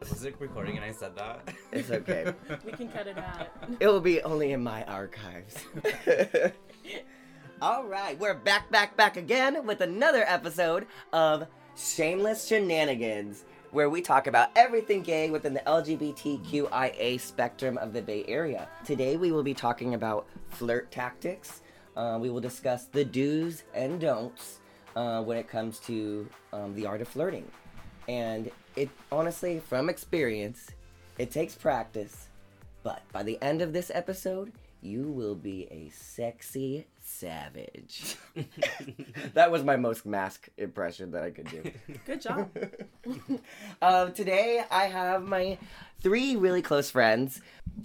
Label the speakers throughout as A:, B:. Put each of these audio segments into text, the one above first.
A: Was it recording and I said that?
B: It's okay.
C: We can cut it out.
B: it will be only in my archives. All right, we're back, back, back again with another episode of Shameless Shenanigans, where we talk about everything gay within the LGBTQIA spectrum of the Bay Area. Today, we will be talking about flirt tactics. Uh, we will discuss the do's and don'ts uh, when it comes to um, the art of flirting. And it honestly, from experience, it takes practice. But by the end of this episode, you will be a sexy savage. that was my most mask impression that I could do.
C: Good job.
B: um, today, I have my three really close friends.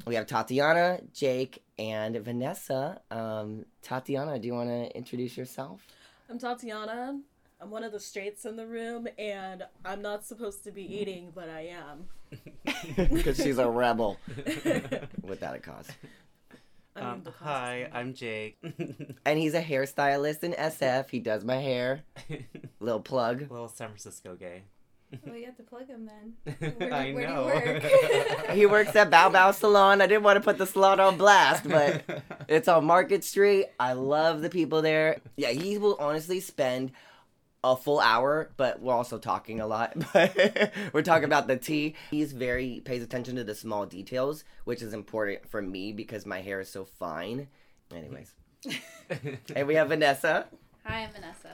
B: We have Tatiana, Jake, and Vanessa. Um, Tatiana, do you want to introduce yourself?
C: I'm Tatiana. I'm one of the straights in the room, and I'm not supposed to be eating, but I am.
B: Because she's a rebel without a cause.
C: I mean,
A: Um,
C: because
A: hi,
C: it's.
A: I'm Jake.
B: And he's a hairstylist in SF. He does my hair. Little plug.
A: Little San Francisco gay.
D: Well, you have to plug him then. Where do-
A: I
D: where do you
A: know.
D: work?
B: He works at Bow Bow Salon. I didn't want to put the salon on blast, but it's on Market Street. I love the people there. Yeah, he will honestly spend a full hour, but we're also talking a lot. But we're talking about the tea. He's very pays attention to the small details, which is important for me because my hair is so fine. Anyways, and we have Vanessa.
D: Hi, I'm Vanessa.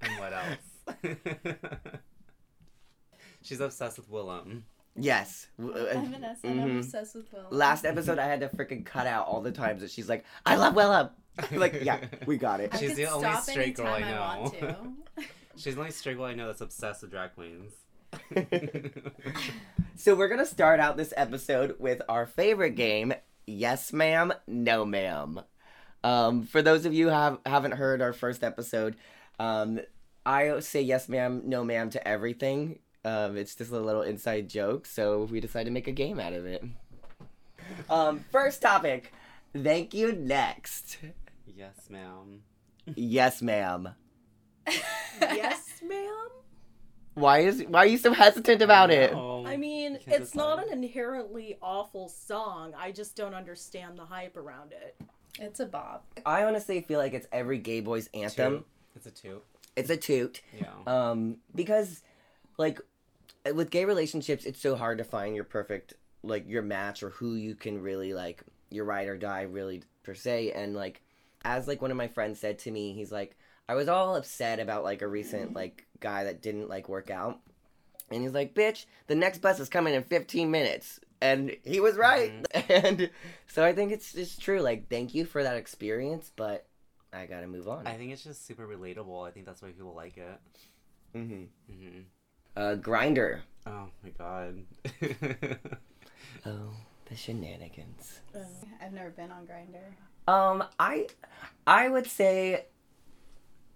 A: and what else? She's obsessed with Willam.
B: Yes. Uh,
D: I'm Vanessa. and I'm obsessed with Will.
B: Last episode, I had to freaking cut out all the times that she's like, "I love Willam." like, yeah, we got it.
D: I
A: She's the only straight girl I know.
D: to.
A: She's the only straight girl I know that's obsessed with drag queens.
B: So we're gonna start out this episode with our favorite game, Yes Ma'am, No Ma'am. Um, for those of you who have haven't heard our first episode, um, I say yes ma'am, no ma'am to everything. Um, it's just a little inside joke, so we decided to make a game out of it. Um, first topic, thank you next.
A: yes, ma'am.
B: Yes ma'am.
C: yes, ma'am.
B: Why is why are you so hesitant about it?
C: I mean,
A: Can't
C: it's not
A: decide.
C: an inherently awful song. I just don't understand the hype around it.
D: It's a bob.
B: I honestly feel like it's every gay boy's anthem.
A: Toot. It's a two.
B: It's a toot.
A: Yeah.
B: um because like with gay relationships it's so hard to find your perfect like your match or who you can really like your ride or die really per se. And like as like one of my friends said to me he's like i was all upset about like a recent like guy that didn't like work out. And he's like bitch the next bus is coming in 15 minutes. And he was right. And so i think it's just true. Like thank you for that experience but i gotta move on.
A: I think it's just super relatable. I think that's why people like it.
B: mm-hmm.
A: hmm
B: uh Grindr
A: Oh my god.
B: Oh, the shenanigans.
C: Uh,
D: I've never been on Grindr.
B: Um, I, I would say,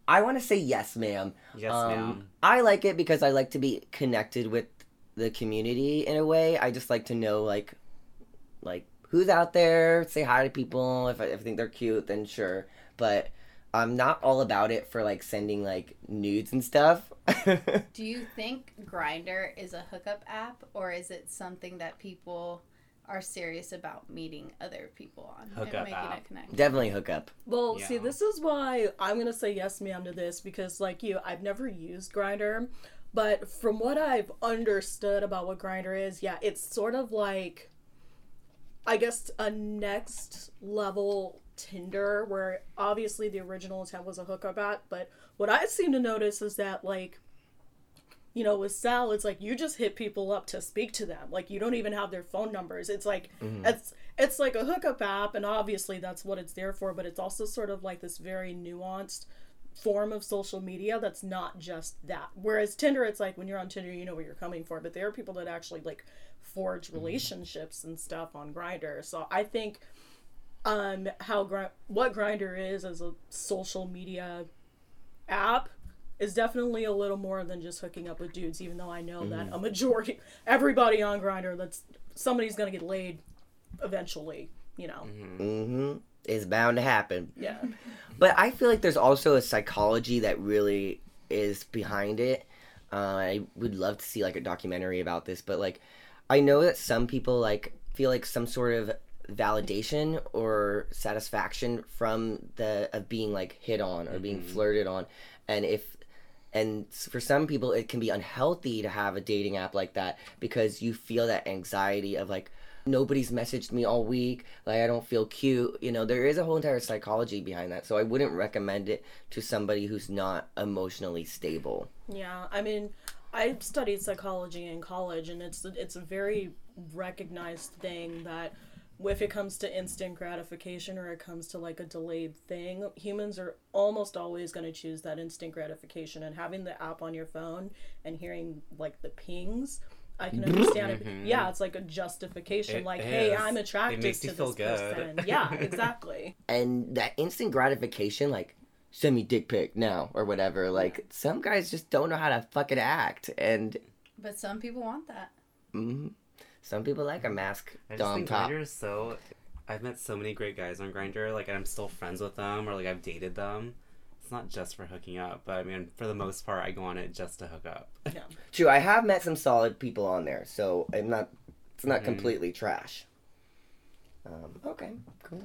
B: I want to say yes, ma'am.
A: yes,
B: um,
A: ma'am.
B: I like it because I like to be connected with the community in a way. I just like to know like, like who's out there. Say hi to people. If I, if I think they're cute, then sure. But I'm not all about it for like sending like nudes and stuff.
D: Do you think Grindr is a hookup app or is it something that people are serious about meeting other people on
A: Hookup
D: and making
A: app.
D: a connection?
B: Definitely hook up.
C: Well, see, this is why I'm gonna say yes, ma'am, to this because, like you, I've never used Grindr, but from what I've understood about what Grindr is, yeah, it's sort of like, I guess, a next level Tinder, where obviously the original intent was a hookup app, but what I seem to notice is that like. You know, with Sal, it's like you just hit people up to speak to them. Like you don't even have their phone numbers. It's like it's it's like a hookup app and obviously that's what it's there for but it's also sort of like this very nuanced form of social media that's not just that whereas tinder it's like when you're on tinder you know what you're coming for but there are people that actually like forge relationships and stuff on Grindr so i think um how Gri- what Grindr is as a social media app is definitely a little more than just hooking up with dudes even though i know that a majority everybody on Grindr that's somebody's gonna get laid eventually you know
B: Mm-hmm. It's bound to happen.
C: yeah
B: But I feel like there's also a psychology that really is behind it. Uh, I would love to see like a documentary about this, but like, I know that some people like feel like some sort of validation or satisfaction from the of being like hit on or being
A: Mhm.
B: flirted on, and if and for some people it can be unhealthy to have a dating app like that because you feel that anxiety of like nobody's messaged me all week like i don't feel cute you know there is a whole entire psychology behind that. So i wouldn't recommend it to somebody who's not emotionally stable.
C: Yeah, I mean, I studied psychology in college, and it's it's a very recognized thing that if it comes to instant gratification or it comes to like a delayed thing, humans are almost always going to choose that instant gratification. And having the app on your phone and hearing like the pings, I can understand it.
A: Mhm.
C: Yeah, it's like a justification.
A: It
C: like, hey. I'm
A: It
C: attracted
A: makes
C: to
A: you
C: this
A: feel good.
C: person. Yeah, exactly.
B: and that instant gratification like send me dick pic now or whatever like some guys just don't know how to fucking act and
D: But some people want that.
B: mm, some people like a mask
A: I just think
B: top
A: Grindr is so. I've met so many great guys on Grindr. Like I'm still friends with them, or like I've dated them. It's not just for hooking up, but I mean, for the most part, I go on it just to hook up. Yeah.
B: True, I have met some solid people on there, so I'm not. It's not
A: Mhm.
B: completely trash. Um, okay, cool.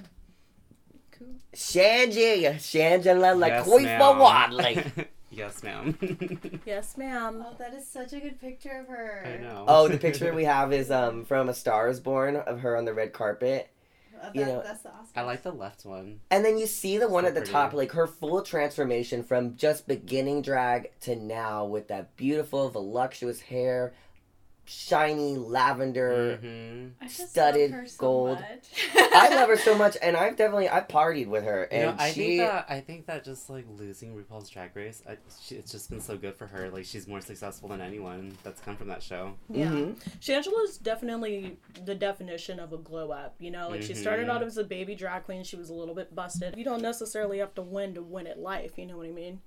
D: Cool.
B: Shanji, Shangela
A: Yes,
B: Laquifa
A: ma'am.
B: Wadley.
A: yes, ma'am.
C: Yes, ma'am.
D: Oh, that is such a good picture of her.
A: I know.
B: Oh, the picture we have is um from A Star Is Born of her on the red carpet,
D: Uh,
B: You know-
D: that's the Oscars.
A: I like the left one.
B: and then you see the one
A: So
B: at the
A: pretty.
B: top, like her full transformation from just beginning drag to now with that beautiful voluptuous hair, shiny lavender.
A: hmm
D: I just
B: studded
D: love her so
B: gold.
D: much.
B: I love her so much, and I've definitely I've partied with her,
A: You know,
B: and
A: I
B: she.
A: think that I think that just like losing RuPaul's Drag Race, I, she, it's just been so good for her. Like she's more successful than anyone that's come from that show.
C: Yeah.
B: Mhm.
C: Shangela's definitely the definition of a glow up. You know, like she started out as a baby drag queen. She was a little bit busted. You don't necessarily have to win to win at life. You know what I mean?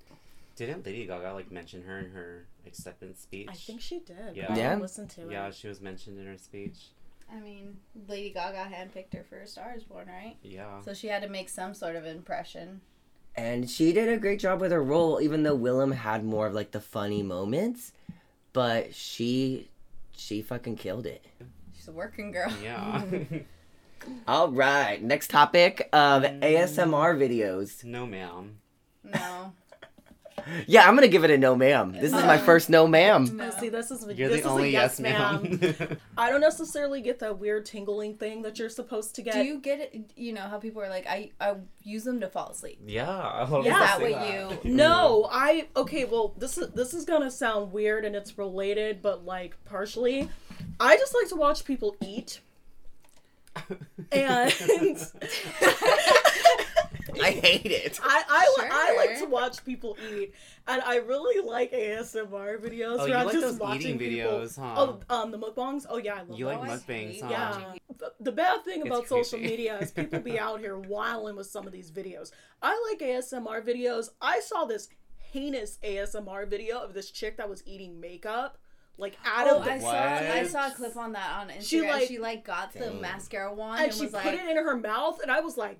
A: Didn't Lady Gaga like mention her in her acceptance speech?
C: I think she did.
A: Yeah.
C: I
B: Yeah.
C: didn't listen to
A: Yeah,
C: it.
A: Yeah, she was mentioned in her speech.
D: I mean, Lady Gaga handpicked her for A Star Is Born, right?
A: Yeah.
D: So she had to make some sort of impression.
B: And she did a great job with her role, even though Willam had more of like the funny moments. But she she fucking killed it.
D: She's a working girl.
A: Yeah.
B: All right, next topic of
A: Mm.
B: ASMR videos.
A: no, ma'am.
D: No.
B: Yeah, I'm gonna give it a no ma'am. This is my first no ma'am.
C: Uh, See, this is
A: You're
C: this
A: the
C: is
A: only
C: a
A: yes,
C: yes, ma'am.
A: ma'am.
C: I don't necessarily get that weird tingling thing that you're supposed to get.
D: Do you get it? You know how people are like, I, I use them to fall asleep.
A: yeah. I love
C: Yeah.
A: to
C: Is
D: that
A: say
D: what
A: that.
C: No, I okay. Well, this is this is gonna sound weird and it's related, but like partially. I just like to watch people eat, and
B: I hate it.
C: I I, li- I like to watch people eat, and I really like ASMR videos.
A: Oh,
C: where
A: you
C: I'm
A: like
C: just
A: those
C: watching
A: eating
C: people.
A: videos, huh?
C: Oh, um, the mukbangs. Oh yeah, I love
A: You like
C: those.
D: I
A: mukbangs, huh?
C: Yeah. The, the bad thing
A: It's
C: about social media is people be out here wilding with some of these videos. I like ASMR videos. I saw this heinous ASMR video of this chick that was eating makeup, like out
D: Oh,
C: of the
D: I saw I saw a clip on that on Instagram.
C: She, like,
D: She
C: like-
D: like, got the
B: Dang.
D: mascara wand
C: and
D: and,
C: she
D: was
C: put
D: like,
C: it in her mouth, and I was like,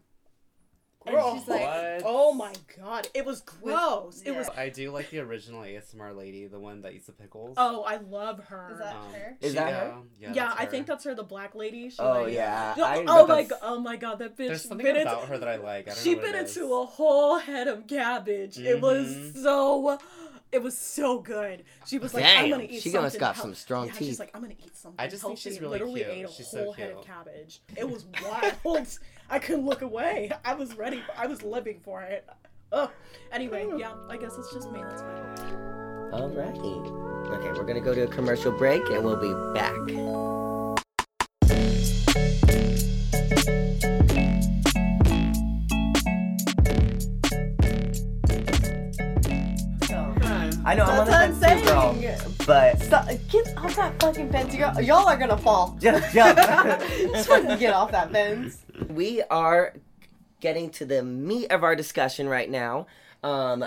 D: and she's like,
A: What?
C: oh my god, it was gross. It was.
A: I do like the original ASMR lady, the one that eats the pickles.
C: Oh, I love her.
D: Is that
A: Um,
D: her?
B: Is
A: she-
B: that
A: yeah,
B: her?
A: Yeah,
C: yeah,
A: that's
C: I
A: her.
C: think that's her, the black lady. She,
B: Oh
C: like-
B: yeah.
C: No,
B: I-
C: oh
B: but
C: my
B: that's-
C: god! Oh my god! That bitch
A: There's something
C: bit
A: about
C: into,
A: her that I like. I don't
C: she
A: know what
C: bit
A: it is.
C: into a whole head of cabbage. It was
A: Mhm.
C: so. It was so good. She was like, "I'm
B: Damn,
C: gonna eat
B: she
C: something."
B: must got
C: hel-
B: some strong
C: yeah,
B: teeth.
C: She's like, "I'm gonna eat something."
A: I just think
C: healthy,"
A: she's
C: and
A: really
C: literally
A: cute.
C: ate a
A: She's so
C: whole head of
A: cute.
C: cabbage. It was wild. I couldn't look away. I was ready. I was living for it. Oh, anyway, hmm. yeah. I guess it's just me. That's fine.
B: Alrighty. Okay, we're gonna go to a commercial break and we'll be back. I know I'm on the But
E: Stop, get off that fucking fence. Y'all, y'all are gonna fall.
B: just jump.
E: Just fucking get off that fence.
B: we are getting to the meat of our discussion right now um,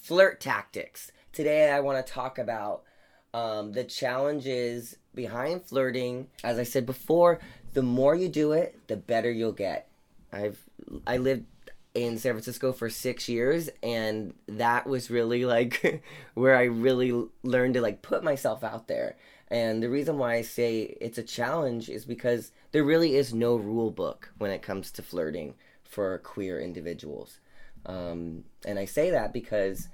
B: flirt tactics today i want to talk about um, the challenges behind flirting as i said before the more you do it the better you'll get i've i lived in San Francisco for six years, and that was really like where I really learned to like put myself out there. And the reason why I say it's a challenge is because there really is no rule book when it comes to flirting for queer individuals. Um, and I say that because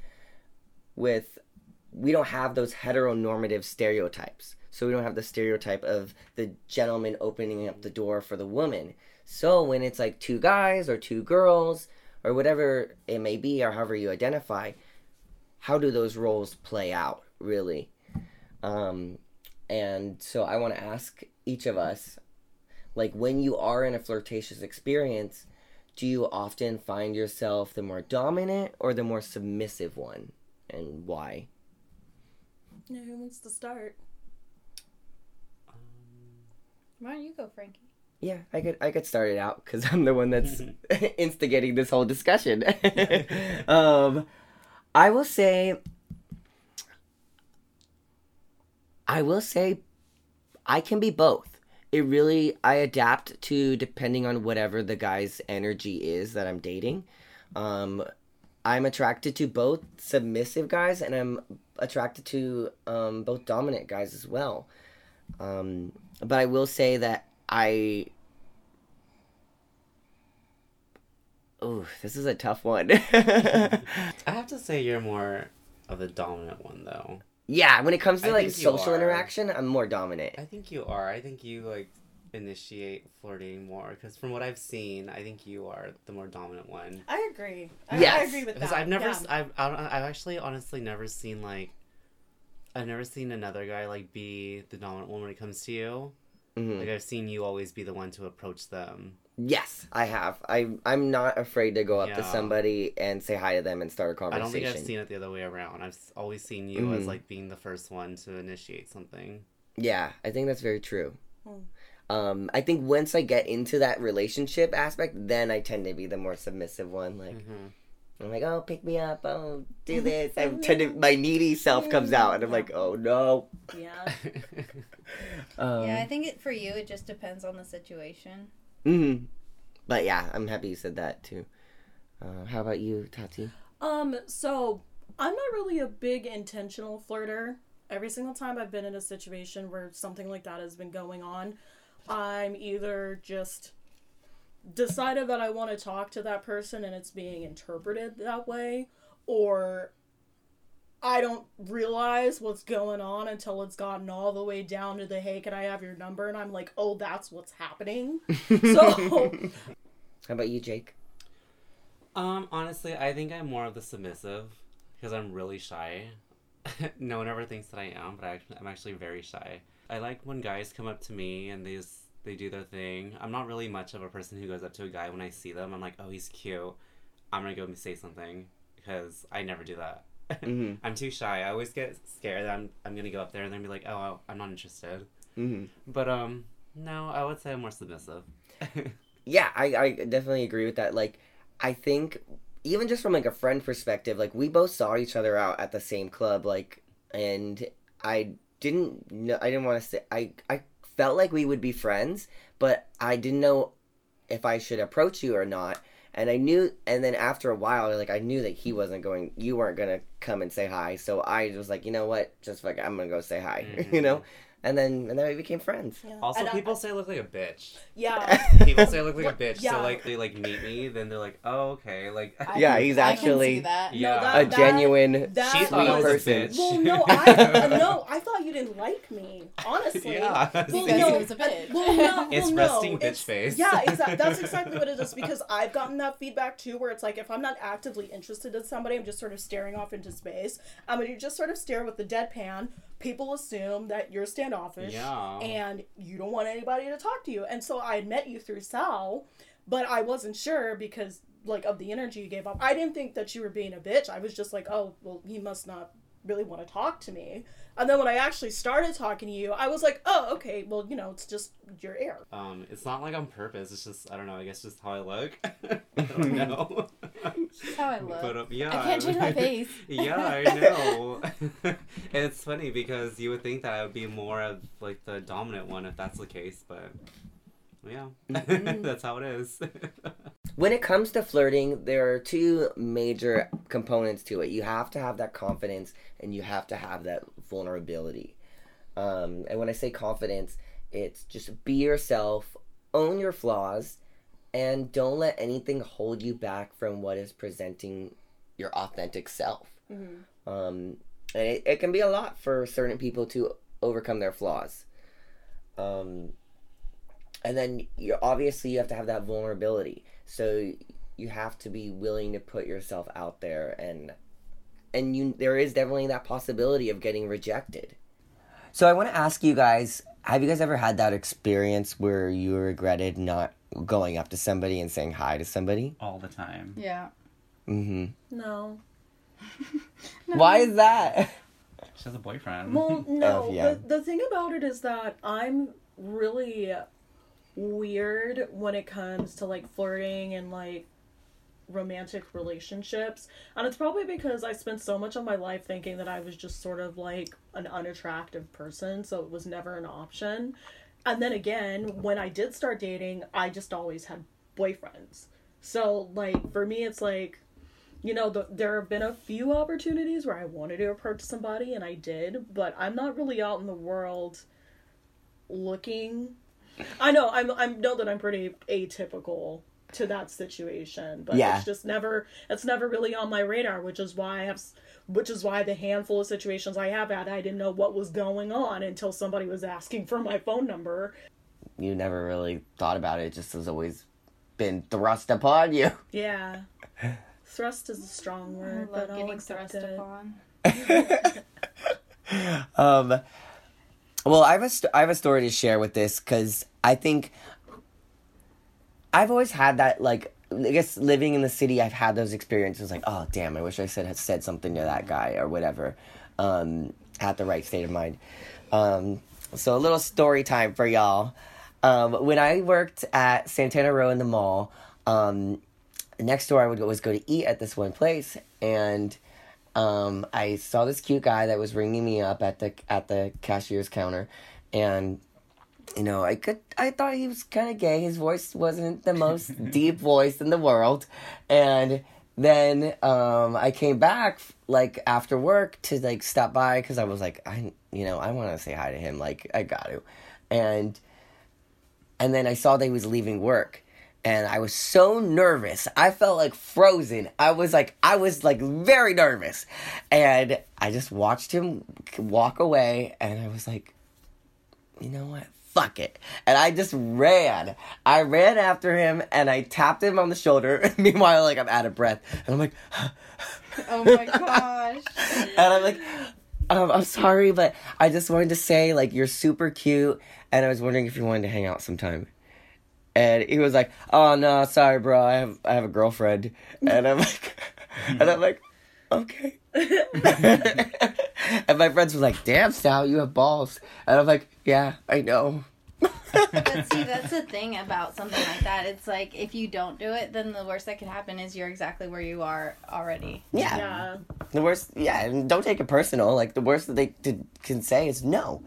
B: with we don't have those heteronormative stereotypes. So we don't have the stereotype of the gentleman opening up the door for the woman. So when it's like two guys or two girls or whatever it may be or however you identify, how do those roles play out really? Um, and so I want to ask each of us like when you are in a flirtatious experience, do you often find yourself the more dominant or the more submissive one and why?
C: Yeah, who wants to start?
D: Why don't you go, Frankie?
B: Yeah, I could I could start it out because I'm the one that's instigating this whole discussion. um, I will say, I will say, I can be both. It really I adapt to depending on whatever the guy's energy is that I'm dating. Um, I'm attracted to both submissive guys and I'm attracted to um, both dominant guys as well. Um, but I will say that I. Oh, this is a tough one.
A: I have to say you're more of the dominant one though.
B: yeah, when it comes to
A: I
B: like social interaction, I'm more dominant.
A: I think you are. I think you like initiate flirting more because from what I've seen, I think you are the more dominant one.
C: I agree. I, I agree with that. Because.
A: I've never,
C: yeah.
A: s I've, I don't- I've actually honestly never seen like, I've never seen another guy like be the dominant one when it comes to you.
B: Mhm.
A: Like I've seen you always be the one to approach them.
B: Yes, I have. I I'm not afraid to go up to somebody and say hi to them and start a conversation.
A: I don't think I've seen it the other way around. I've always seen you as
B: Mhm.
A: like being the first one to initiate something.
B: Yeah, I think that's very true.
C: Hmm.
B: Um, I think once I get into that relationship aspect, then I tend to be the more submissive one. Like
A: hmm
B: I'm like, oh, pick me up, oh, do this. I'm tend to my needy self comes out, and I'm like, oh no.
C: Yeah.
B: Um,
D: yeah, I think it for you it just depends on the situation.
B: mhm. But yeah, I'm happy you said that too. Uh, how about you, Tati?
C: Um, so I'm not really a big intentional flirter. Every single time I've been in a situation where something like that has been going on, I'm either just decided that I want to talk to that person and it's being interpreted that way, or I don't realize what's going on until it's gotten all the way down to the hey, can I have your number? And I'm like, oh, that's what's happening. So
B: How about you, Jake?
A: Um, honestly, I think I'm more of the submissive because I'm really shy. no one ever thinks that I am, but I, I'm actually very shy. I like when guys come up to me and they just, they do their thing. I'm not really much of a person who goes up to a guy when I see them. I'm like, oh, he's cute. I'm gonna go and say something because I never do that.
B: Mhm.
A: I'm too shy. I always get scared that I'm, I'm gonna go up there and then be like, oh, I'm not interested.
B: hmm
A: But um, no, I would say I'm more submissive.
B: Yeah, I, I definitely agree with that. Like, I think even just from like a friend perspective, like we both saw each other out at the same club, like, and I didn't know, I didn't want to say, I, I felt like we would be friends, but I didn't know if I should approach you or not. And I knew, and then after a while, like I knew that he wasn't going, you weren't gonna come and say hi. So I was like, you know what, just like I'm gonna go say hi, you
A: Mhm.
B: know. And then and then we became friends.
C: yeah.
A: Also,
C: And I-
A: people say I look like a bitch.
C: yeah.
A: People say I look like a bitch,
C: yeah.
A: so like they like meet me, then they're like, oh okay, like
D: I
B: Yeah, he's
D: I can see
B: actually-
D: that.
A: Yeah.
C: that-
B: A genuine,
C: that-
A: she thought I
B: sweet
A: was
B: person.
A: a bitch.
C: Well, no, I no, I thought you didn't like me. Honestly.
A: yeah,
C: Well, no,
D: he was a bitch.
C: uh, well, no,
A: it's
C: well,
A: resting
C: no,
A: bitch
C: it's-
A: face.
C: Yeah, exactly. That's exactly what it is. Because I've gotten that feedback too, where it's like if I'm not actively interested in somebody, I'm just sort of staring off into space. I mean, you just sort of stare with the deadpan. People assume that you're standoffish,
A: Yeah.
C: and you don't want anybody to talk to you. And so I met you through Sal, but I wasn't sure because like of the energy you gave off. I didn't think that you were being a bitch. I was just like, oh, well, he must not really want to talk to me. And then when I actually started talking to you, I was like, oh, okay, well, you know, it's just your air.
A: Um, it's not like on purpose. It's just I don't know. I guess just how I look. I don't know.
D: That's how I look.
A: But um, yeah,
D: I can't change my face.
A: yeah, I know. and it's funny because you would think that I would be more of like the dominant one if that's the case, but yeah,
B: Mhm.
A: that's how it is.
B: When it comes to flirting, there are two major components to it. You have to have that confidence and you have to have that vulnerability. Um, and when I say confidence, it's just be yourself, own your flaws, and don't let anything hold you back from what is presenting your authentic self. Um, and it, it can be a lot for certain people to overcome their flaws. Um, and then you obviously you have to have that vulnerability. So you have to be willing to put yourself out there and and you there is definitely that possibility of getting rejected. So I want to ask you guys, have you guys ever had that experience where you regretted not going up to somebody and saying hi to somebody?
A: All the time.
D: Yeah.
B: Mhm.
C: No.
B: Why is that?
A: She has a boyfriend.
C: Well, no.
B: Oh, yeah.
C: the, the thing about it is that I'm really weird when it comes to like flirting and like romantic relationships. And it's probably because I spent so much of my life thinking that I was just sort of like an unattractive person, so it was never an option. And then again, when I did start dating, I just always had boyfriends. So, like, for me, it's like, you know, the, there have been a few opportunities where I wanted to approach somebody and I did, but I'm not really out in the world looking. I know I'm I know that I'm pretty atypical to that situation, but
B: Yeah.
C: it's just never it's never really on my radar, which is why I have which is why the handful of situations I have had I didn't know what was going on until somebody was asking for my phone number.
B: You never really thought about it. It just has always been thrust upon you.
C: Yeah. Thrust is a strong
D: I
C: word,
D: love
C: but I'll
D: getting
C: accept
D: thrust
C: it.
D: upon.
B: Um, well, I have a st- I have a story to share with this because I think I've always had that like I guess living in the city, I've had those experiences like, oh damn, I wish I said said something to that guy or whatever, um, at the right state of mind. Um, so a little story time for y'all. Um, when I worked at Santana Row in the mall, um, next door I would always go to eat at this one place, and um, I saw this cute guy that was ringing me up at the at the cashier's counter, and you know I could I thought he was kind of gay. His voice wasn't the most deep voice in the world, and then um, I came back like after work to like stop by because I was like I you know I want to say hi to him like I got to, and and then I saw that he was leaving work. And I was so nervous. I felt like frozen. I was like, I was like very nervous. And I just watched him walk away and I was like, you know what? Fuck it. And I just ran. I ran after him and I tapped him on the shoulder. Meanwhile, like I'm out of breath. And I'm like,
D: Oh my gosh.
B: and I'm like, um, I'm sorry, but I just wanted to say, like, you're super cute, and I was wondering if you wanted to hang out sometime. And he was like, "Oh no, sorry, bro. I have I have a girlfriend." And I'm like, and I'm like, okay. and my friends were like, "Damn, Sal, you have balls." And I'm like, "Yeah, I know."
D: But see, that's the thing about something like that. It's like if you don't do it, then the worst that could happen is you're exactly where you are already.
B: Yeah.
C: Yeah.
B: The worst, yeah, and don't take it personal. Like the worst that they t- can say is no.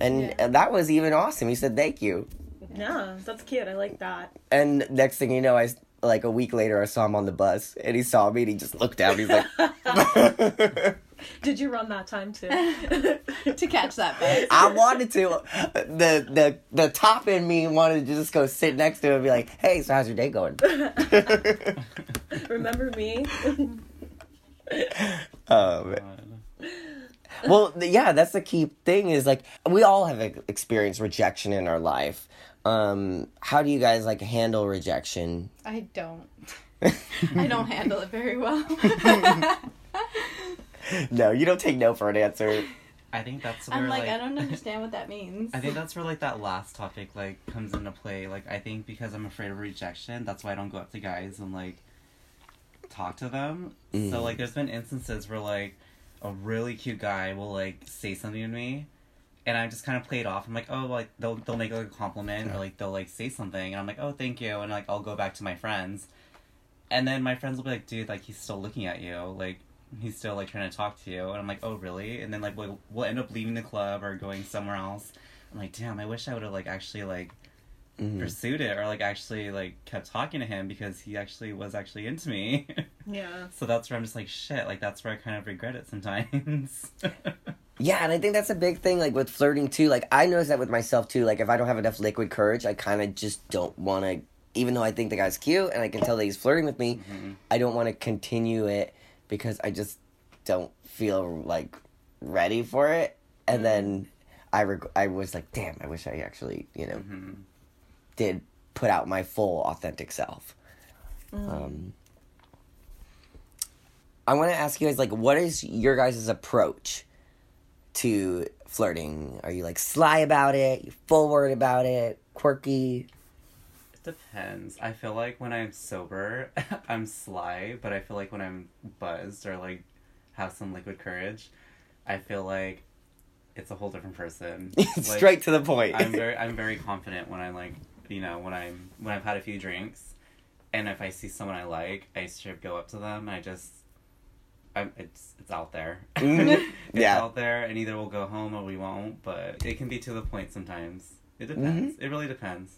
B: And
D: Yeah.
B: and that was even awesome. He said thank you.
C: Yeah, that's cute. I like that.
B: And next thing you know, I like a week later, I saw him on the bus, and he saw me, and he just looked down. He's like,
C: Did you run that time too?
D: to catch that buzz.
B: I wanted to. The the the top in me wanted to just go sit next to him and be like, "Hey, so how's your day going?"
C: Remember me?
B: um, well, yeah, that's the key thing. Is like we all have experienced rejection in our life. Um, how do you guys like handle rejection?
D: I don't. I don't handle it very well.
B: no, you don't take no for an answer.
A: I think that's where
D: I'm like,
A: like
D: I don't understand what that means.
A: I think that's where like that last topic like comes into play. Like I think because I'm afraid of rejection, that's why I don't go up to guys and like talk to them.
B: Mm.
A: So like there's been instances where like a really cute guy will like say something to me and I just kind of play it off. I'm like, oh, like they'll they'll make like a compliment or like they'll like say something, and I'm like, oh, thank you, and like I'll go back to my friends, and then my friends will be like, dude, like he's still looking at you, like he's still like trying to talk to you, and I'm like, oh, really? And then like we'll we'll end up leaving the club or going somewhere else. I'm like, damn, I wish I would have like actually like
B: Mhm.
A: pursued it or like actually like kept talking to him because he actually was actually into me.
C: Yeah.
A: so that's where I'm just like shit. Like that's where I kind of regret it sometimes.
B: Yeah, and I think that's a big thing, like with flirting too. Like I notice that with myself too. Like if I don't have enough liquid courage, I kind of just don't want to. Even though I think the guy's cute and I can tell that he's flirting with me,
A: Mhm.
B: I don't want to continue it because I just don't feel like ready for it. And then I reg- I was like, damn, I wish I actually you know
A: Mhm.
B: Did put out my full authentic self. Um, I want to ask you guys, like, what is your guys' approach to flirting? Are you like sly about it? You forward about it? Quirky?
A: It depends. I feel like when I'm sober, I'm sly, but I feel like when I'm buzzed or like have some liquid courage, I feel like it's a whole different person. Like,
B: Straight to the point.
A: I'm very I'm very confident when I'm like you know when I'm when I've had a few drinks, and if I see someone I like, I up go up to them. And I just I'm it's it's out there.
B: Mhm.
A: it's
B: Yeah.
A: out there, and either we'll go home or we won't. But it can be to the point sometimes. It depends.
B: Mm-hmm.
A: It really depends.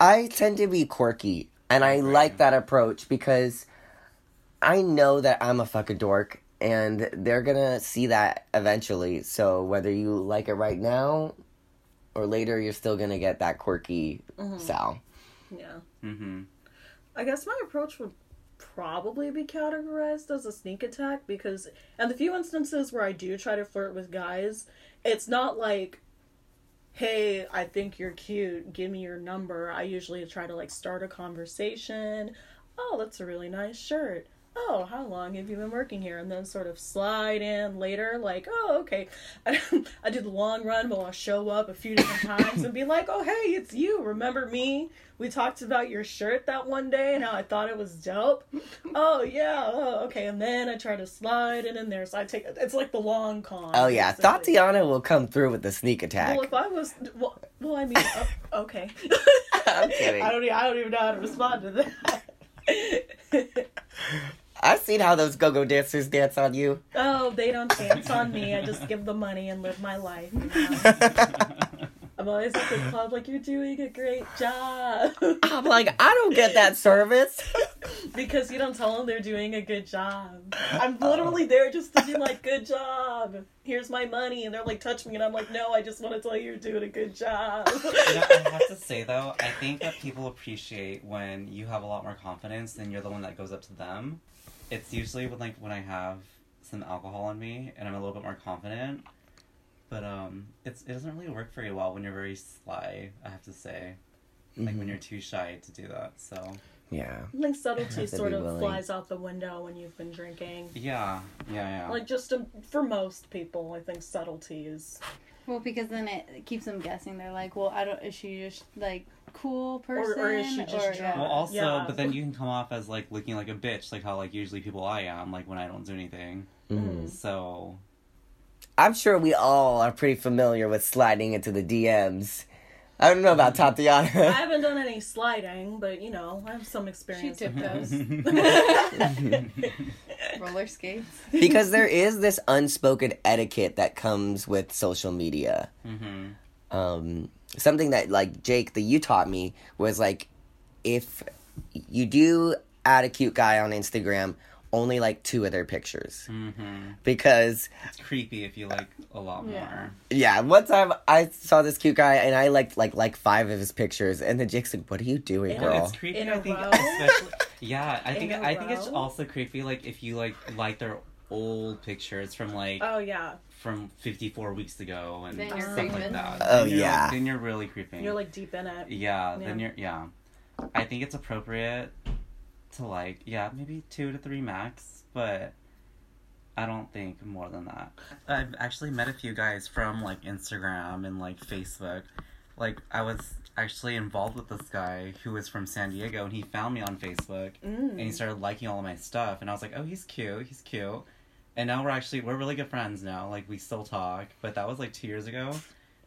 B: I tend to be quirky, and I
A: Right.
B: like that approach because I know that I'm a fucking dork, and they're gonna see that eventually. So whether you like it right now or later, you're still gonna get that quirky Sal.
C: Yeah.
A: Mm-hmm.
C: I guess my approach would probably be categorized as a sneak attack because in the few instances where I do try to flirt with guys, it's not like, hey, I think you're cute, give me your number. I usually try to like start a conversation. Oh, that's a really nice shirt. Oh, how long have you been working here? And then sort of slide in later, like, oh, okay. I, I do the long run, but I'll show up a few different times and be like, oh, hey, it's you. Remember me? We talked about your shirt that one day and how I thought it was dope. Oh, yeah. Oh, okay. And then I try to slide it in there. So I take it's like the long con.
B: Oh yeah,
C: basically.
B: Tatiana will come through with the sneak attack.
C: Well, if I was, well, well I mean, oh, okay.
B: I'm kidding.
C: I don't, I don't even know how to respond to that.
B: I've seen how those go-go dancers dance on you.
C: oh, they don't dance on me. I just give them money and live my life. you know? I'm always at the club like, you're doing a great job.
B: I'm like, I don't get that service.
C: because you don't tell them they're doing a good job. I'm literally there just to be like, good job. Here's my money. And they're like, touch me. And I'm like, no, I just want to tell you you're doing a good job.
A: You know, I have to say though, I think that people appreciate when you have a lot more confidence than you're the one that goes up to them. It's usually when like when I have some alcohol on me and I'm a little bit more confident. But um, it's it doesn't really work very well when you're very sly. I have to say, like
B: Mm-hmm.
A: when you're too shy to do that. So
B: Yeah.
C: I think subtlety sort of
B: willing.
C: flies out the window when you've been drinking.
A: yeah, yeah, yeah.
C: Like just um for most people, I think subtlety is.
D: Well, because then it keeps them guessing. They're like, well, I don't. Is she just like cool person?
C: or is she just
D: Or,
C: drunk?
A: well, also,
C: Yeah.
A: but then you can come off as like looking like a bitch, like how like usually people I am, like when I don't do anything.
B: Mhm.
A: So
B: I'm sure we all are pretty familiar with sliding into the DMs. I don't know about Tatiana.
C: I haven't done any sliding, but you know, I have some experience with
D: tiptoes.
C: those.
D: Roller skates.
B: because there is this unspoken etiquette that comes with social media.
A: hmm
B: um, something that like Jake that you taught me was like if you do add a cute guy on Instagram, only like two of their pictures
A: hmm
B: because
A: It's creepy if you like a lot
D: Yeah.
A: more.
B: yeah, one time I saw this cute guy and I liked like like five of his pictures and then Jake's like, "What are you doing,
C: Yeah,
B: girl?"
A: it's creepy.
C: In
A: I
C: a
A: think, especially. Yeah, I
C: In
A: think
C: a
A: I think it's also creepy. Like if you like like their old pictures from like
C: Oh yeah,
A: from fifty four weeks ago and
D: Then
C: you're
A: stuff like that.
B: Oh,
A: Then
B: yeah.
A: then you're really creeping.
C: you're like deep in it.
A: yeah, then you're yeah. I think it's appropriate to like yeah maybe two to three max, but I don't think more than that. I've actually met a few guys from like Instagram and like Facebook. Like I was actually involved with this guy who was from San Diego and he found me on Facebook and he
C: Mm.
A: started liking all of my stuff and I was like, "Oh, he's cute. He's cute." And now we're actually we're really good friends now. Like we still talk, but that was like 2 years ago.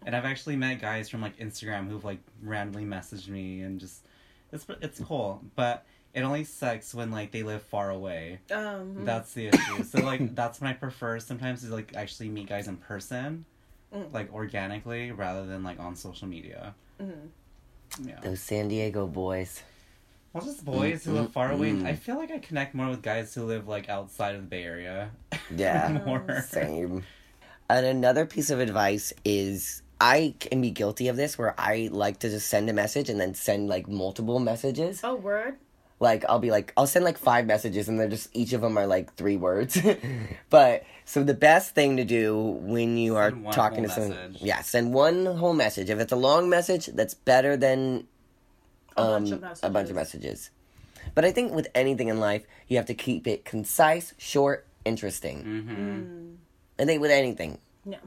A: And I've actually met guys from like Instagram who've like randomly messaged me and just it's it's cool, but it only sucks when like they live far away.
C: Um,
A: That's the issue. So like that's when I prefer sometimes to like actually meet guys in person,
C: Mm.
A: like organically rather than like on social media.
C: mhm.
A: Yeah.
B: Those San Diego boys.
A: Well, just boys who
B: Mm,
A: live far away.
B: mm.
A: I feel like I connect more with guys who live like outside of the Bay Area.
B: Yeah.
A: more.
B: Same. And another piece of advice is I can be guilty of this where I like to just send a message and then send like multiple messages.
C: Oh, word.
B: Like I'll be like I'll send like five messages and they're just each of them are like three words. but so the best thing to do when you are
A: Send one
B: talking to someone,
A: message.
B: yeah, send one whole message. If it's a long message, that's better than
C: A
B: um,
C: bunch of messages.
B: a bunch of messages. But I think with anything in life, you have to keep it concise, short, interesting.
A: Mm-hmm.
B: I think with anything,
C: No.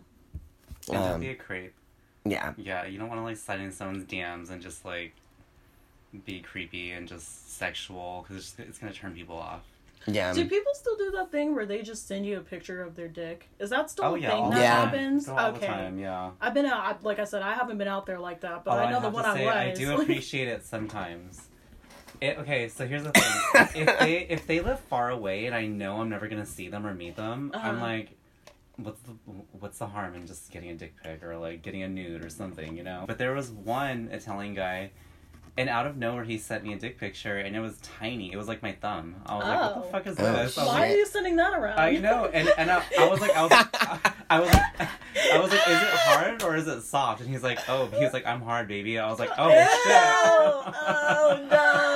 A: And don't
B: Um,
A: be a creep.
B: yeah,
A: Yeah, you don't want to like slide in someone's DMs and just like be creepy and just sexual because it's, it's gonna turn people off.
B: Yeah.
C: Do people still do that thing where they just send you a picture of their dick? Is that still
A: oh
C: a
A: yeah,
C: thing
A: all
C: that
B: Yeah.
A: time.
C: happens?
A: All
C: okay.
A: the time. Yeah.
C: I've been out, I- like I said, I haven't been out there like that, but
A: Although
C: I know the
A: have
C: one
A: to
C: I was.
A: I do appreciate it sometimes. It, okay, so here's the thing: if they if they live far away and I know I'm never gonna see them or meet them, I'm
C: Uh-huh.
A: like, what's the what's the harm in just getting a dick pic or like getting a nude or something, you know? But there was one Italian guy, and out of nowhere he sent me a dick picture, and it was tiny. It was like my thumb. I was like, what
C: Oh.
A: the fuck is
B: Oh,
A: this? I was
B: shit.
C: Why
A: like,
C: are you sending that around?
A: I know, and and I, I was like, I was, I was like, I was like, is it hard or is it soft? And he's like, oh, he was like, I'm hard, baby. I was like, oh
C: Ew!
A: shit.
C: oh no!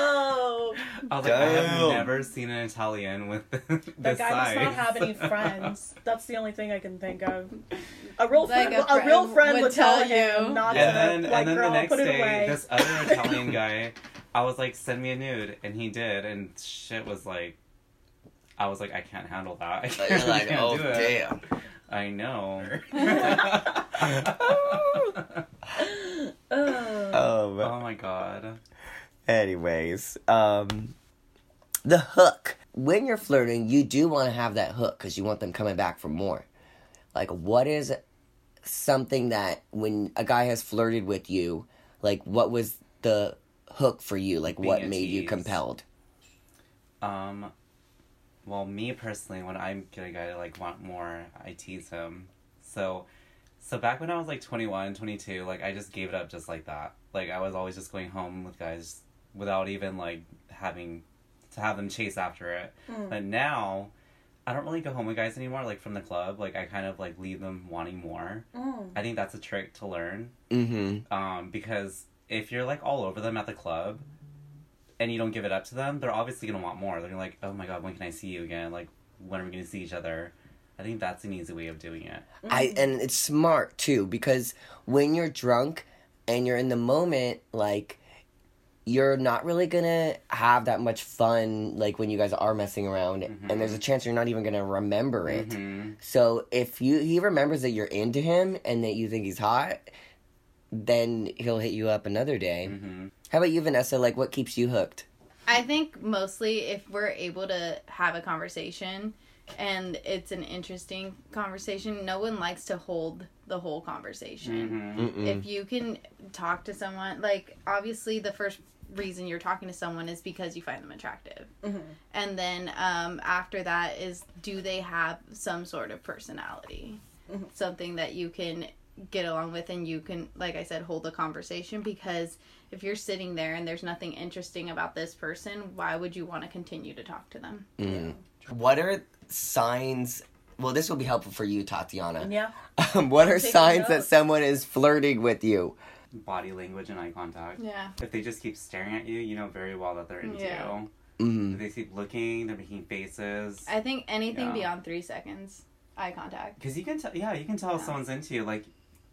A: I was like, I have
B: Damn.
A: never seen an Italian with this
C: That guy
A: size.
C: must not have any friends. That's the only thing I can think of. A real
D: Like
C: friend,
D: a
C: a, real
D: friend
C: friend
D: would
C: would tell
D: tell
C: him
D: you.
C: not
A: and
C: to.
A: then,
C: like,
A: and then
C: girl,
A: the next
C: put it
A: day,
C: away.
A: this other Italian guy, I was like, send me a nude, and he did, and shit was like, I was like, I can't handle that. I can't,
B: You're
A: I
B: like,
A: can't
B: oh
A: do it.
B: damn.
A: I know.
C: Ugh.
B: Um.
A: oh my god.
B: Anyways, um, the hook. When you're flirting, you do want to have that hook because you want them coming back for more. Like, what is something that when a guy has flirted with you, like, what was the hook for you? Like,
A: Being
B: what made you compelled?
A: Um, well, me personally, when I get a guy to like want more, I tease him. So, so back when I was like 21, 22, like I just gave it up just like that. Like I was always just going home with guys without even like having to have them chase after it.
C: Mm.
A: But now, I don't really go home with guys anymore. Like from the club, like I kind of like leave them wanting more.
C: Mm.
A: I think that's a trick to learn.
B: Mm-hmm.
A: Um, because if you're like all over them at the club and you don't give it up to them, they're obviously gonna want more. They're gonna like, oh my god, when can I see you again? Like, when are we gonna see each other? I think that's an easy way of doing it.
B: I and it's smart too because when you're drunk and you're in the moment, like you're not really gonna have that much fun like when you guys are messing around and there's a chance you're not even gonna remember it.
A: hmm
B: So if you he remembers that you're into him and that you think he's hot, then he'll hit you up another day.
A: hmm
B: How about you, Vanessa? Like what keeps you hooked?
D: I think mostly if we're able to have a conversation and it's an interesting conversation, no one likes to hold the whole conversation.
A: hmm
B: Mm-mm.
D: If you can talk to someone, like obviously the first reason you're talking to someone is because you find them attractive.
C: Mhm.
D: And then um, after that is do they have some sort of personality?
C: Mhm.
D: Something that you can get along with and you can like I said hold a conversation because if you're sitting there and there's nothing interesting about this person, why would you want to continue to talk to them?
B: Mm. What are signs? Well, this will be helpful for you, Tatiana.
C: Yeah.
B: Um, what are
C: Taking
B: signs that someone is flirting with you?
A: Body language and eye contact.
D: Yeah.
A: If they just keep staring at you, you know very well that they're into
D: Yeah.
A: you.
B: Mm.
A: If they keep looking, they're making faces.
D: I think anything
A: Yeah.
D: beyond 3 seconds eye contact.
A: Because you can tell, yeah, you can tell if
D: Yeah.
A: someone's into you. Like,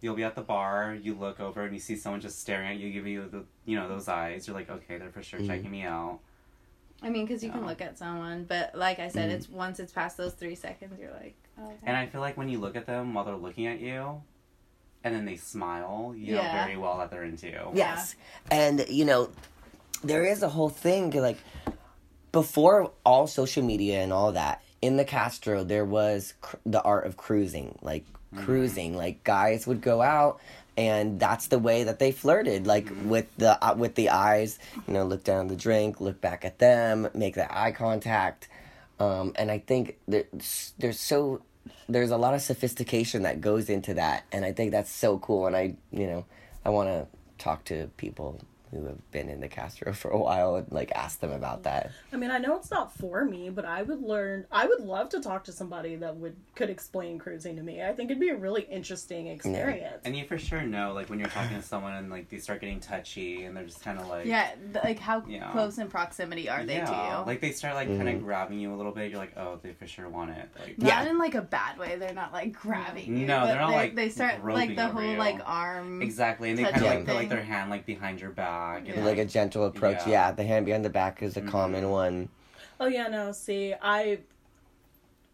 A: you'll be at the bar, you look over and you see someone just staring at you, give you the, you know, those eyes. You're like, okay, they're for sure
B: Mhm.
A: checking me out.
D: I mean, because you can look at someone, but like I said,
B: Mhm.
D: it's once it's past those three seconds, you're like, oh, okay.
A: And I feel like when you look at them while they're looking at you, and then they smile, you know very well that they're into you.
B: Yes. And, you know, there is a whole thing, like, before all social media and all that, in the Castro, there was cr- the art of cruising. Like, cruising. Like, guys would go out. And that's the way that they flirted, like with the uh, with the eyes, you know, look down the drink, look back at them, make that eye contact, um, and I think there's there's so there's a lot of sophistication that goes into that, and I think that's so cool. And I, you know, I want to talk to people who have been in the Castro for a while and like ask them about that.
C: I mean, I know it's not for me, but I would learn. I would love to talk to somebody that would could explain cruising to me. I think it'd be a really interesting experience.
A: And you for sure know, like, when you're talking to someone and, like, they start getting touchy and they're just kind of like.
D: Yeah, th- like how
A: Yeah.
D: close in proximity are they
A: yeah.
D: to you?
A: Like, they start, like, kind of mm-hmm. grabbing you a little bit. You're like, oh, they for sure want it. Like,
D: not
B: Yeah.
D: in like a bad way. They're not like grabbing you.
A: No,
D: but
A: they're not,
D: they,
A: like,
D: they start like the whole
A: you.
D: like arm.
A: Exactly. And they kind of, like,
B: thing.
A: put, like, their hand, like, behind your back. And,
D: Yeah.
B: Like a gentle approach. Yeah.
A: Yeah.
B: the hand behind the back is a
A: Mhm.
B: common one.
C: Oh yeah, no. See, I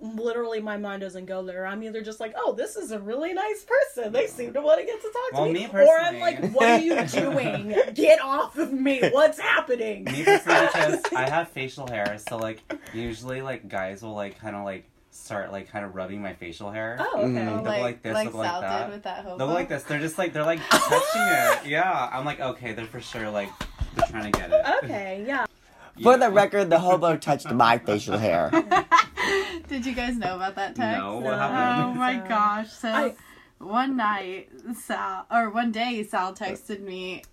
C: literally my mind doesn't go there. I'm either just like, oh, this is a really nice person. They seem to want to get to talk
A: Well,
C: to
A: me
C: or I'm like, what are you doing? Get off of me! What's happening?
A: Me personally, because I have facial hair, so like usually like guys will like kind of like start like kind of rubbing my facial hair.
C: Oh, okay.
B: Mhm.
A: They'll
D: like
A: like this,
D: like
A: they'll go like that.
D: did with that hobo.
A: They'll like this. They're just like they're like touching it. Yeah, I'm like okay, they're for sure like they're trying to get it.
C: Okay, yeah.
B: For
A: Yeah.
B: the record, the hobo touched my facial hair.
D: Did you guys know about that text?
A: No,
C: No.
A: what
D: Oh my gosh! So
C: I-
D: one night, Sal or one day, Sal texted me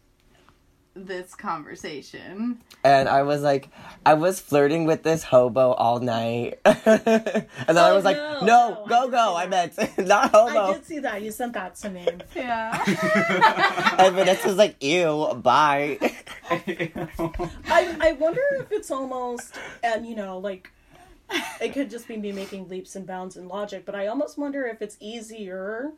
D: this conversation.
B: And I was like, I was flirting with this hobo all night. and then I
C: Oh,
B: was like,
C: no,
B: no,
C: no, I
B: go, go. I
C: that.
B: meant not hobo.
C: I
B: hobo.
C: did see that. You sent that to me.
D: Yeah.
B: And Vanessa's like, ew, bye.
C: I, I wonder if it's almost, and you know, like, it could just be me making leaps and bounds in logic, but I almost wonder if it's easier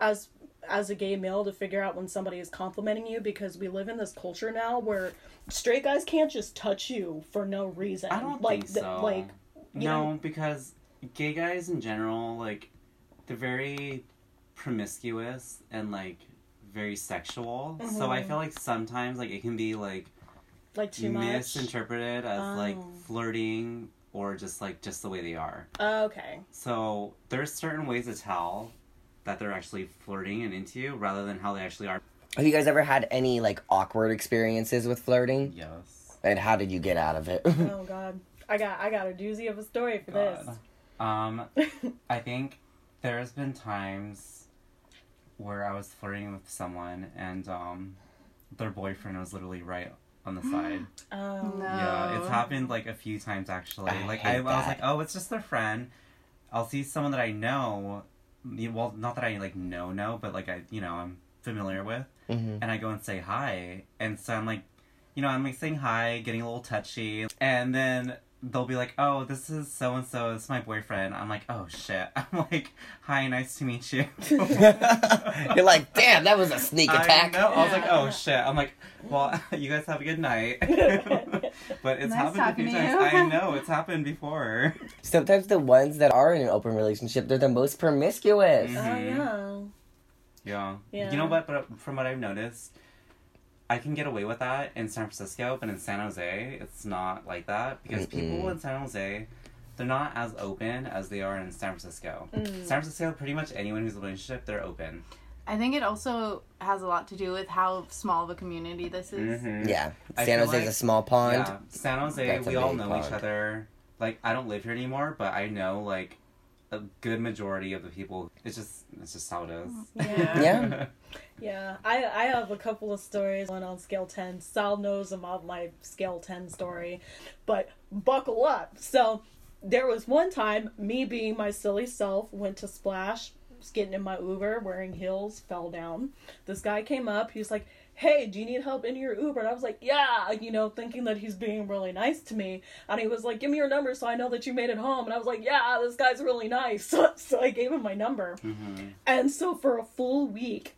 C: as as a gay male to figure out when somebody is complimenting you because we live in this culture now where straight guys can't just touch you for no reason.
A: I don't
C: like
A: think
C: th-
A: so.
C: like you
A: no,
C: know-
A: because gay guys in general, like, they're very promiscuous and like very sexual. So I
C: Mhm.
A: feel like sometimes like it can be like
C: like too much.
A: misinterpreted as like
C: Oh.
A: flirting or just like just the way they are.
C: Okay.
A: So there's certain ways to tell that they're actually flirting and into you rather than how they actually are.
B: Have you guys ever had any like awkward experiences with flirting?
A: Yes.
B: And how did you get out of it?
C: Oh god. I got I got a doozy of a story for this.
A: Um, I think there's been times where I was flirting with someone and um, their boyfriend was literally right on the side.
C: Um,
D: No.
A: Yeah, it's
D: Oh.
A: happened like a few times actually.
B: I
A: like
B: hate
A: I, I was like, oh, it's just their friend. I'll see someone that I know. Y- Well, not that I like know know, but like I you know I'm familiar with,
B: hmm
A: and I go and say hi, and so I'm like, you know, I'm like saying hi, getting a little touchy, and then they'll be like, oh, this is so and so, this is my boyfriend. I'm like, oh shit. I'm like, hi, nice to meet you.
B: You're like, damn, that was a sneak attack.
A: I know. I was like, oh shit. I'm like, well, you guys have a good night. But it's
D: Nice
A: happened a few times. I know it's happened before.
B: Sometimes the ones that are in an open relationship, they're the most promiscuous.
A: Mhm.
C: Oh
A: Yeah.
C: Yeah.
A: You know what? But from what I've noticed, I can get away with that in San Francisco, but in San Jose, it's not like that because people
B: Mm-mm.
A: in San Jose, they're not as open as they are in San Francisco.
C: Mm.
A: San Francisco, pretty much anyone who's in a relationship, they're open.
D: I think it also has a lot to do with how small of a community this is.
A: Mhm.
B: Yeah. San
A: feel
B: Jose's
A: like-
B: a small pond.
A: Yeah, San Jose,
B: That's
A: we all
B: big
A: know each other. Like, I don't live here anymore, but I know like a good majority of the people. It's just, it's just how it is.
C: Yeah.
B: Yeah.
C: Yeah, I I have a couple of stories. One on scale ten. Sal knows about my scale ten story, but buckle up. So there was one time, me being my silly self, went to splash. Was getting in my Uber, wearing heels, fell down. This guy came up. He was like, "Hey, do you need help in your Uber?" And I was like, "Yeah," you know, thinking that he's being really nice to me. And he was like, "Give me your number so I know that you made it home." And I was like, "Yeah, this guy's really nice." so I gave him my number.
A: hmm
C: And so for a full week,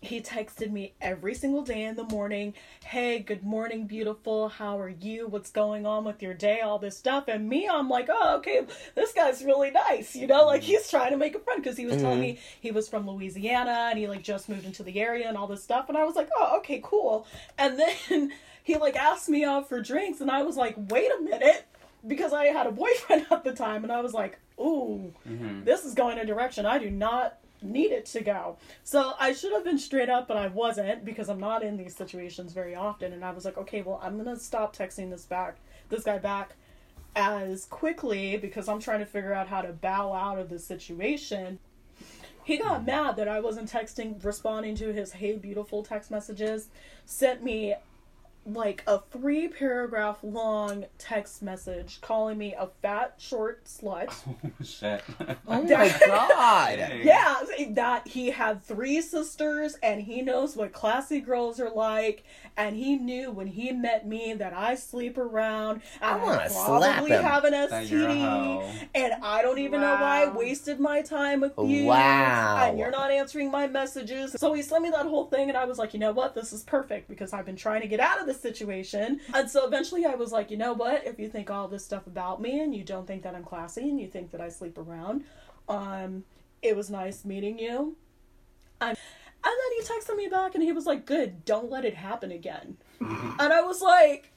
C: he texted me every single day in the morning, Hey, good morning, beautiful. How are you? What's going on with your day? All this stuff. And me, I'm like, Oh, okay, this guy's really nice. You know, like he's trying to make a friend because he was telling me he was from Louisiana and he like just moved into the area and all this stuff. And I was like, Oh, okay, cool. And then he like asked me out for drinks and I was like, Wait a minute. Because I had a boyfriend at the time and I was like, Ooh,
A: hmm
C: this is going a direction I do not need it to go. So I should have been straight up, but I wasn't because I'm not in these situations very often. And I was like, okay, well, I'm gonna stop texting this back, this guy back, as quickly because I'm trying to figure out how to bow out of the situation. He got mad that I wasn't texting, responding to his "Hey beautiful" text messages. Sent me like a three paragraph long text message calling me a fat short slut.
F: Oh, shit.
B: Oh my god.
C: Yeah, that he had three sisters and he knows what classy girls are like. And he knew when he met me that I sleep around and
B: I
C: I,
B: wanna slap
C: probably
B: him.
C: have an
F: That you're a
C: STD. And I don't even know why I wasted my time with you.
B: Wow.
C: And you're not answering my messages. So he sent me that whole thing, and I was like, you know what? This is perfect because I've been trying to get out of this situation. And so eventually I was like, you know what? If you think all this stuff about me and you don't think that I'm classy and you think that I sleep around, um, it was nice meeting you. And, and then he texted me back and he was like, good, don't let it happen again. and I was like,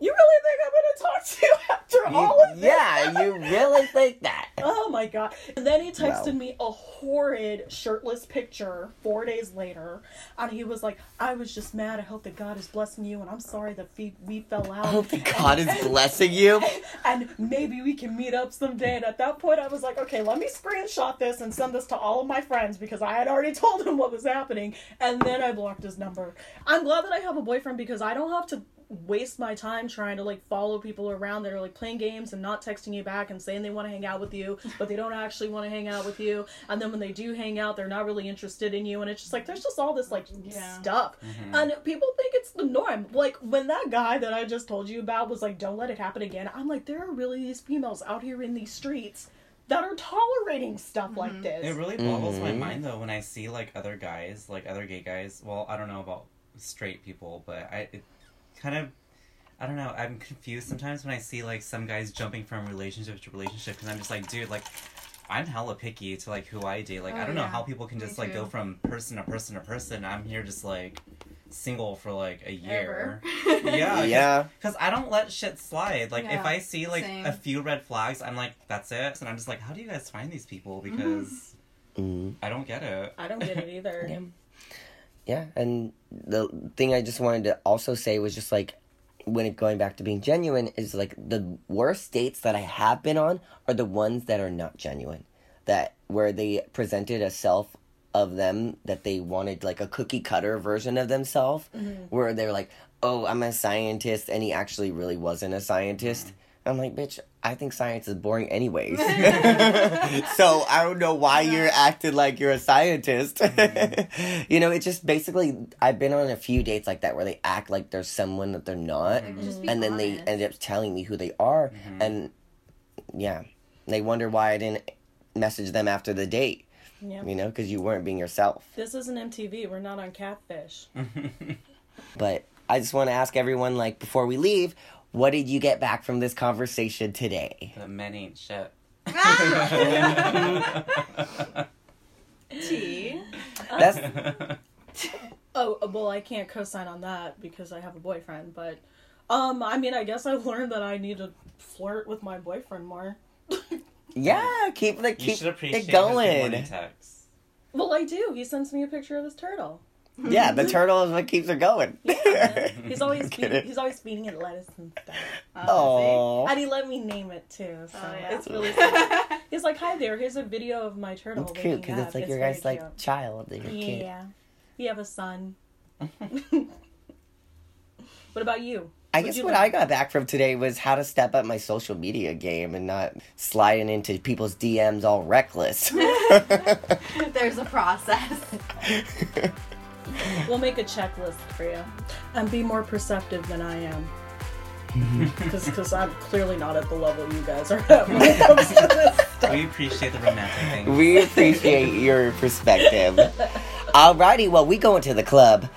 C: you really think I'm going to talk to you after all of this?
B: Yeah, you really think that?
C: Oh my god. And then he texted me a horrid shirtless picture four days later. And he was like, I was just mad. I hope that God is blessing you. And I'm sorry that we, we fell out.
B: I hope that God is blessing you.
C: and maybe we can meet up someday. And at that point, I was like, okay, let me screenshot this and send this to all of my friends because I had already told him what was happening. And then I blocked his number. I'm glad that I have a boyfriend because I don't have to waste my time trying to like follow people around that are like playing games and not texting you back and saying they want to hang out with you but they don't actually want to hang out with you. And then when they do hang out they're not really interested in you. And it's just like there's just all this like
D: Yeah.
C: stuff. And people think it's the norm. Like when that guy that i just told you about was like don't let it happen again i'm like there are really these females out here in these streets that are tolerating stuff like this.
F: It really boggles my
B: Mhm.
F: mind though when I see like other guys, like other gay guys. Well, I don't know about straight people, but I it kind of I don't know. I'm confused sometimes when I see like some guys jumping from relationship to relationship because I'm just like, dude, like I'm hella picky to like who I date. Like I
D: Oh,
F: don't know how people can
D: Me
F: just like go from person to person to person. I'm here just like single for like a year.
D: Ever.
F: Yeah,
B: Yeah.
F: Because I don't let shit slide. Like, if I see, like,
D: same.
F: a few red flags, I'm like, that's it. And I'm just like, how do you guys find these people? Because
B: Mm.
F: I don't get it.
C: i don't get it either
B: Yeah. And the thing I just wanted to also say was just like when it going back to being genuine is like the worst dates that I have been on are the ones that are not genuine. That where they presented a self of them that they wanted like a cookie cutter version of themselves mm-hmm. where they're like, "Oh, I'm a scientist," and he actually really wasn't a scientist. I'm like, bitch, I think science is boring anyways. so I don't know why you're acting like you're a scientist. Mm-hmm. you know, it's just basically I've been on a few dates like that where they act like they're someone that they're not,
D: Like, just be
B: and then they end up telling me who they are, mm-hmm. and yeah, they wonder why I didn't message them after the date.
C: yeah
B: You know, because you weren't being yourself.
C: this isn't mtv we're not on catfish
B: But I just want to ask everyone, like, before we leave, what did you get back from this conversation today?
F: the men ain't shit.
D: Tea.
B: That's
C: Oh well, I can't co-sign on that because I have a boyfriend. But um, I mean, I guess I've learned that I need to flirt with my boyfriend more.
B: yeah. Keep the
F: you
B: keep
F: should appreciate
B: it going.
F: morning texts.
C: Well, I do. He sends me a picture of his turtle.
B: Yeah, the turtle is what keeps her going.
C: He's always feed, he's always feeding it lettuce and stuff.
B: Oh,
C: And he let me name it too. Oh, so
D: Oh, yeah.
C: it's really sweet. He's like, "Hi there. Here's a video of my turtle."
B: it's cute because it's like your
C: very
B: guys' like child, your kid.
C: Yeah. You have a son. what about you?
B: I
C: What'd
B: guess
C: you
B: what
C: learn?
B: I got back from today was how to step up my social media game and not sliding into people's DMs all reckless.
D: There's a process.
C: We'll make a checklist for you. And be more perceptive than I am. Mm-hmm. Because I'm clearly not at the level you guys are at when it comes to this stuff.
F: We appreciate the romantic thing.
B: we appreciate your perspective. Alrighty, well, we go into the club.